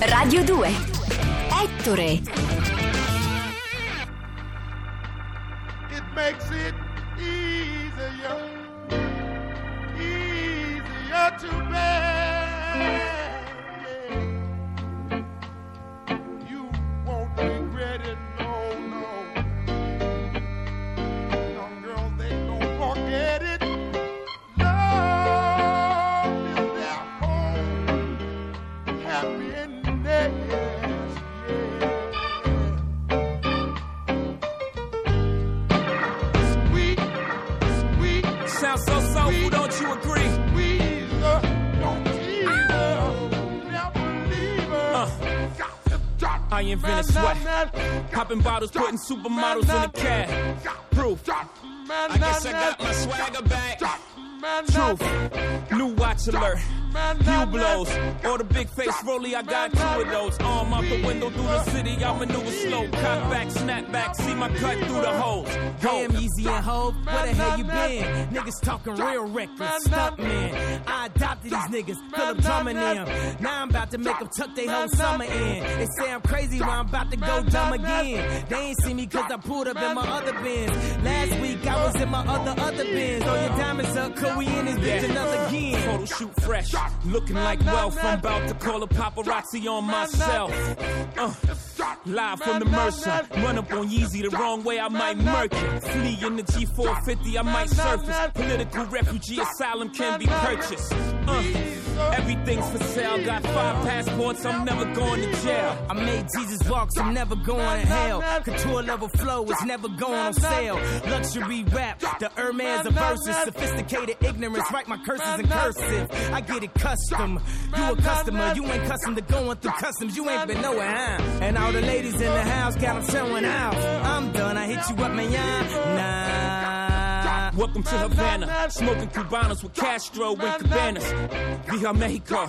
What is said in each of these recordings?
Radio 2. Ettore. It makes it easier, easier to bear. Invented sweat. Popping bottles, putting supermodels in a cab. Proof. I guess I got my swagger back. Truth. New watch alert. Few blows. Or the big face rolly, I got two of those. Arm out the window through the city, I maneuver slow. Cut back, snap back, see my cut through the holes. Damn, Easy and Hope, where the hell you been? Niggas talking real reckless, stunt man. I adopted these niggas, Philip drumming them. Now I'm about to make them tuck their whole summer in. They say I'm crazy, but I'm about to go dumb again. They ain't see me cause I pulled up in my other bins. Last week I was in my other, other bins. Throw your diamonds up, cause we in this bitch another again. Photo shoot fresh, looking like wealth. I'm about to call a paparazzi on myself. Uh, live from the Mercer, run up on Yeezy the wrong way, I might murk it. Flee in the G450, I might surface. Political refugee asylum can be purchased. Uh, everything's for sale. Got five passports, I'm never going to jail. I made Jesus walk, I'm never going to hell. Couture level flow is never going on sale. Luxury rap, the Hermes of verses. Sophisticated ignorance, write my curses in cursive. I get it custom. You a customer, you ain't custom to going through customs. You ain't been nowhere, huh? And all the ladies in the house got them showing out. I'm done, I hit you up, man. Nah. Welcome to Havana, smoking Cubanos with Castro and Cabanas. Via Mexico,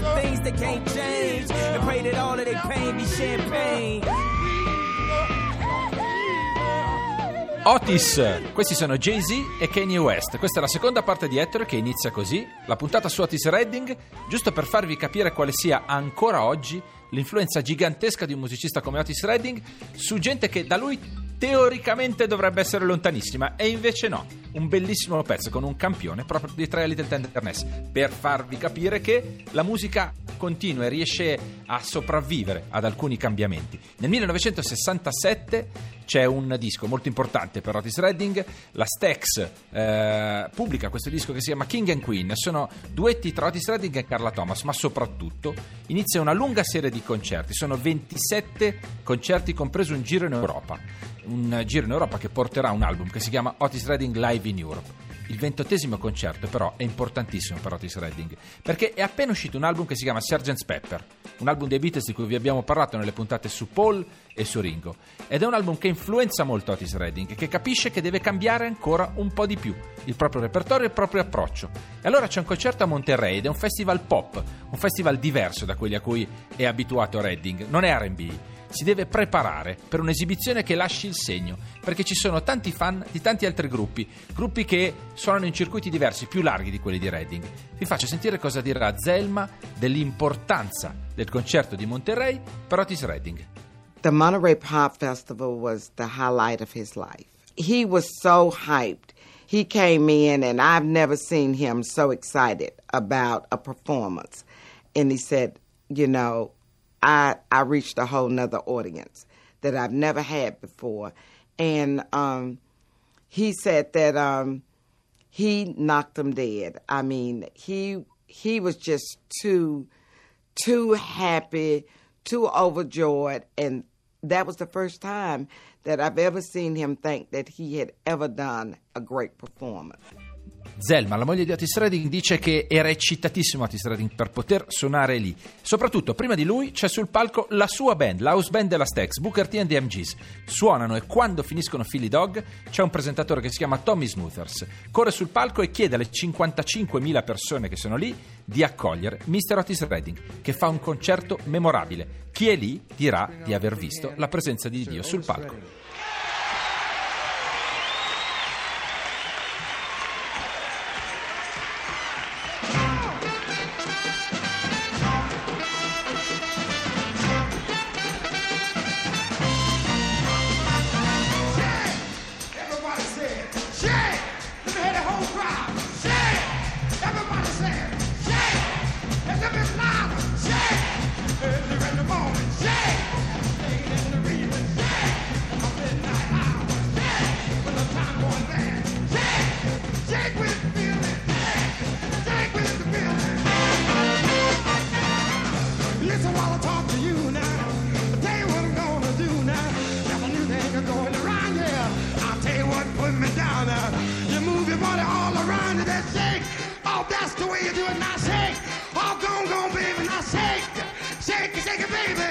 the things they can't change. And pray that all of their pain be champagne. Otis, questi sono Jay-Z e Kanye West. Questa è la seconda parte di Ettore che inizia così, la puntata su Otis Redding, giusto per farvi capire quale sia ancora oggi l'influenza gigantesca di un musicista come Otis Redding su gente che da lui teoricamente dovrebbe essere lontanissima e invece no. Un bellissimo pezzo con un campione proprio di Tre Little Tenderness per farvi capire che la musica continua e riesce a sopravvivere ad alcuni cambiamenti. Nel 1967 c'è un disco molto importante per Otis Redding, la Stax eh, pubblica questo disco che si chiama King and Queen, sono duetti tra Otis Redding e Carla Thomas, ma soprattutto inizia una lunga serie di concerti, sono 27 concerti compreso un giro in Europa, un giro in Europa che porterà un album che si chiama Otis Redding Live in Europe. Il ventottesimo concerto però è importantissimo per Otis Redding perché è appena uscito un album che si chiama Sgt. Pepper, un album dei Beatles di cui vi abbiamo parlato nelle puntate su Paul e su Ringo ed è un album che influenza molto Otis Redding che capisce che deve cambiare ancora un po' di più il proprio repertorio e il proprio approccio. E allora c'è un concerto a Monterrey ed è un festival pop, un festival diverso da quelli a cui è abituato Redding, non è R&B si deve preparare per un'esibizione che lasci il segno, perché ci sono tanti fan di tanti altri gruppi, gruppi che suonano in circuiti diversi, più larghi di quelli di Reading. Vi faccio sentire cosa dirà Zelma dell'importanza del concerto di Monterrey per Otis Redding. The Monterey Pop Festival was the highlight of his life. He was so hyped. He came in, and I've never seen him so excited about a performance. And he said, You know, I, I reached a whole nother audience that I've never had before. And um, he said that um, he knocked them dead. I mean, he he was just too too happy, too overjoyed, and that was the first time that I've ever seen him think that he had ever done a great performance. Zelma, la moglie di Otis Redding, dice che era eccitatissimo Otis Redding per poter suonare lì. Soprattutto, prima di lui c'è sul palco la sua band, la house band della Stax, Booker T and the MGs. Suonano e quando finiscono Philly Dog c'è un presentatore che si chiama Tommy Smoothers. Corre sul palco e chiede alle 55.000 persone che sono lì di accogliere Mr. Otis Redding, che fa un concerto memorabile. Chi è lì dirà di aver visto la presenza di Dio sul palco. Crowd. That's the way you do it now. Shake. all gone, gone, baby. Now shake. Shake it, shake it, baby.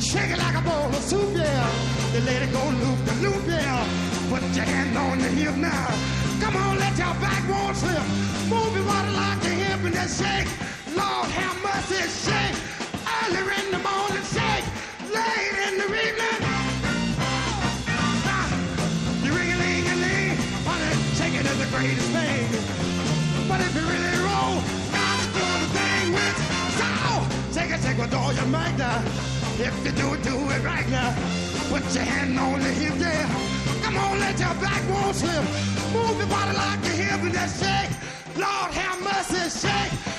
Shake it like a bowl of soup, yeah. You let it go loop the loop, yeah. Put your hand on the hip now. Come on, let your backbone slip. Move your body like a hip and then shake. Lord have mercy, shake. Early in the morning, shake. Late in the evening. Greatest thing. But if you really roll, got to do the thing with soul. Shake it, shake with all your might now. If you do it, do it right now. Put your hand on the hip, yeah. Come on, let your backbone slip. Move your body like a hip and just shake. Lord have mercy, shake.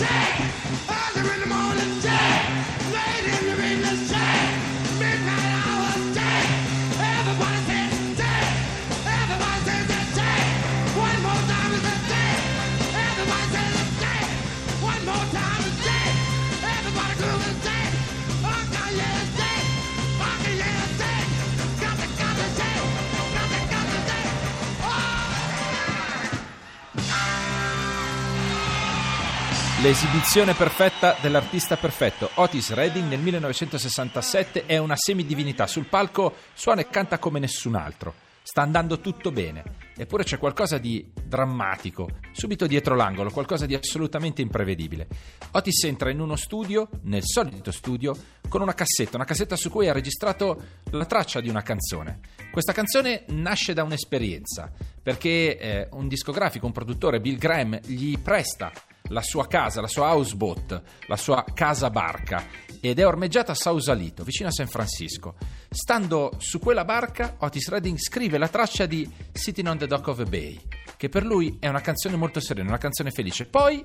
Take L'esibizione perfetta dell'artista perfetto. Otis Redding nel 1967 è una semidivinità. Sul palco suona e canta come nessun altro. Sta andando tutto bene. Eppure c'è qualcosa di drammatico, subito dietro l'angolo, qualcosa di assolutamente imprevedibile. Otis entra in uno studio, nel solito studio, con una cassetta, una cassetta su cui ha registrato la traccia di una canzone. Questa canzone nasce da un'esperienza, perché eh, un discografico, un produttore, Bill Graham, gli presta la sua casa, la sua houseboat, la sua casa barca ed è ormeggiata a Sausalito, vicino a San Francisco. Stando su quella barca, Otis Redding scrive la traccia di Sitting on the Dock of a Bay, che per lui è una canzone molto serena, una canzone felice. Poi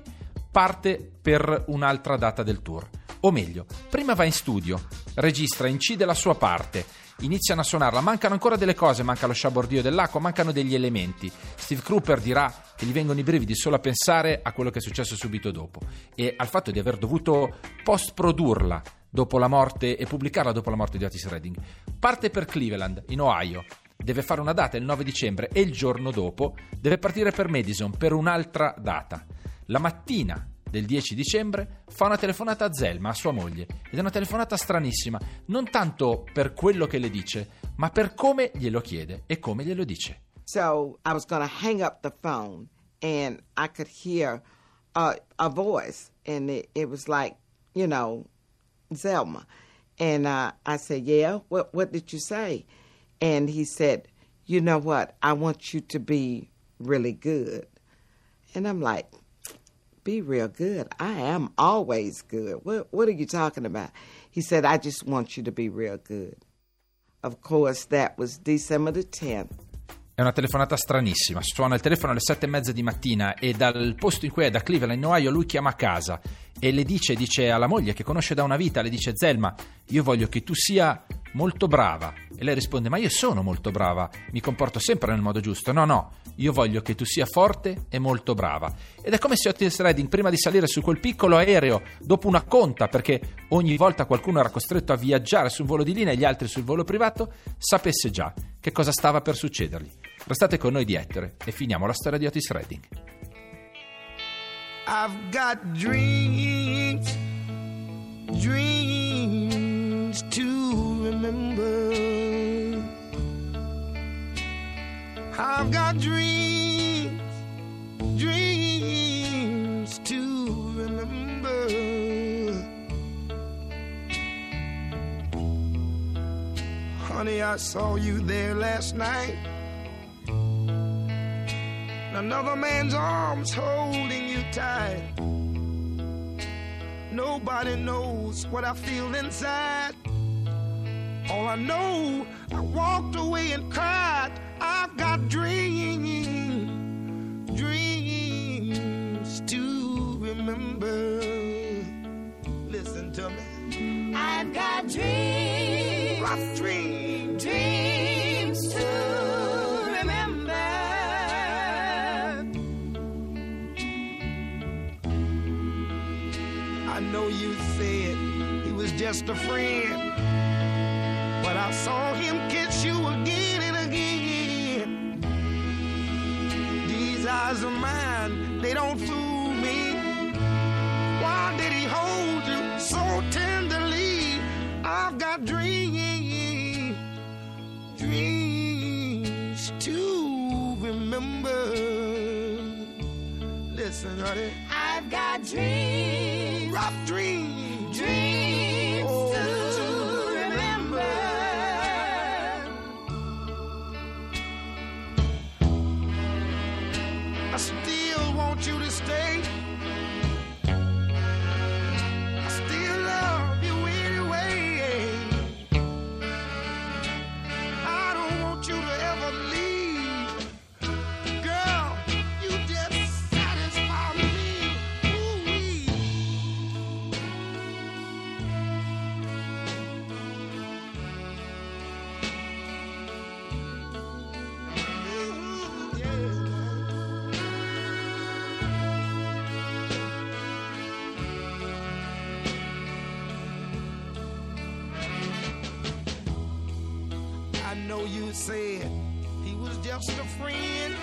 parte per un'altra data del tour. O meglio, prima va in studio, registra, incide la sua parte, iniziano a suonarla, mancano ancora delle cose, manca lo sciabordio dell'acqua, mancano degli elementi. Steve Cropper dirà che gli vengono i brividi solo a pensare a quello che è successo subito dopo e al fatto di aver dovuto post-produrla dopo la morte e pubblicarla dopo la morte di Otis Redding. Parte per Cleveland, in Ohio. Deve fare una data il 9 dicembre e il giorno dopo deve partire per Madison per un'altra data. La mattina del 10 dicembre fa una telefonata a Zelma, a sua moglie, ed è una telefonata stranissima, non tanto per quello che le dice, ma per come glielo chiede e come glielo dice. So I was going to hang up the phone, and I could hear a, a voice, and it, it was like, you know, Zelma. And uh, I said, Yeah, what, what did you say? And he said, You know what? I want you to be really good. And I'm like, Be real good. I am always good. What, what are you talking about? He said, I just want you to be real good. Of course, that was December the 10th. È una telefonata stranissima. Suona il telefono alle sette e mezza di mattina e dal posto in cui è, da Cleveland, in Ohio, lui chiama a casa e le dice, dice alla moglie che conosce da una vita, le dice Zelma, io voglio che tu sia molto brava. E lei risponde, ma io sono molto brava, mi comporto sempre nel modo giusto. No, no, io voglio che tu sia forte e molto brava. Ed è come se Otis Redding, prima di salire su quel piccolo aereo, dopo una conta, perché ogni volta qualcuno era costretto a viaggiare su un volo di linea e gli altri sul volo privato, sapesse già che cosa stava per succedergli. Restate con noi di Ettore e finiamo la storia di Otis Redding. I've got dreams, dreams I've got dreams, dreams to remember. Honey, I saw you there last night. Another man's arms holding you tight. Nobody knows what I feel inside. All I know, I walked away and cried. I've got dreams, dreams to remember. Listen to me. I've got dreams, Rough dreams. dreams to remember. I know you said he was just a friend, said he was just a friend,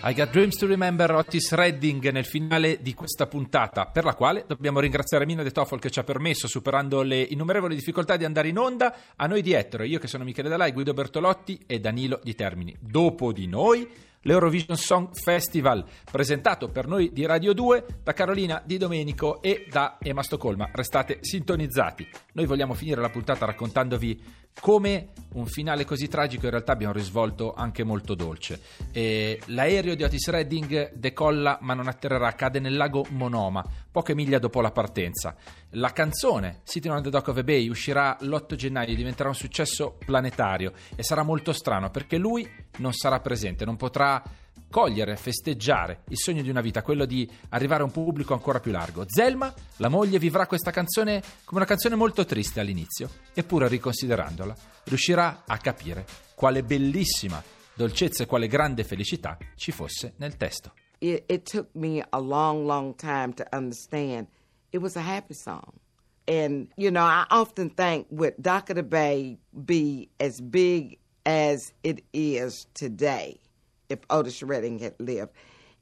I Got Dreams to Remember Otis Redding nel finale di questa puntata, per la quale dobbiamo ringraziare Mina De Toffol che ci ha permesso, superando le innumerevoli difficoltà, di andare in onda. A noi di Ettore, io che sono Michele Dalai, Guido Bertolotti e Danilo Di Termini. Dopo di noi l'Eurovision Song Festival, presentato per noi di Radio 2 da Carolina Di Domenico e da Emma Stoccolma. Restate sintonizzati. Noi vogliamo finire la puntata raccontandovi come un finale così tragico in realtà abbia un risvolto anche molto dolce. E l'aereo di Otis Redding decolla ma non atterrerà, cade nel lago Monoma, poche miglia dopo la partenza. La canzone Sitting on the Dock of a Bay uscirà l'8 gennaio, diventerà un successo planetario e sarà molto strano perché lui non sarà presente, non potrà cogliere, festeggiare il sogno di una vita, quello di arrivare a un pubblico ancora più largo. Zelma, la moglie, vivrà questa canzone come una canzone molto triste all'inizio, eppure riconsiderandola, riuscirà a capire quale bellissima dolcezza e quale grande felicità ci fosse nel testo. It, it took me a long, long time to understand it was a happy song. And, you know, I often think would the Bay be as big as it is today if Otis Redding had lived.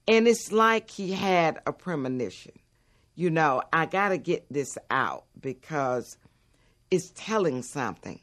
And it's like he had a premonition. You know, I got to get this out because it's telling something.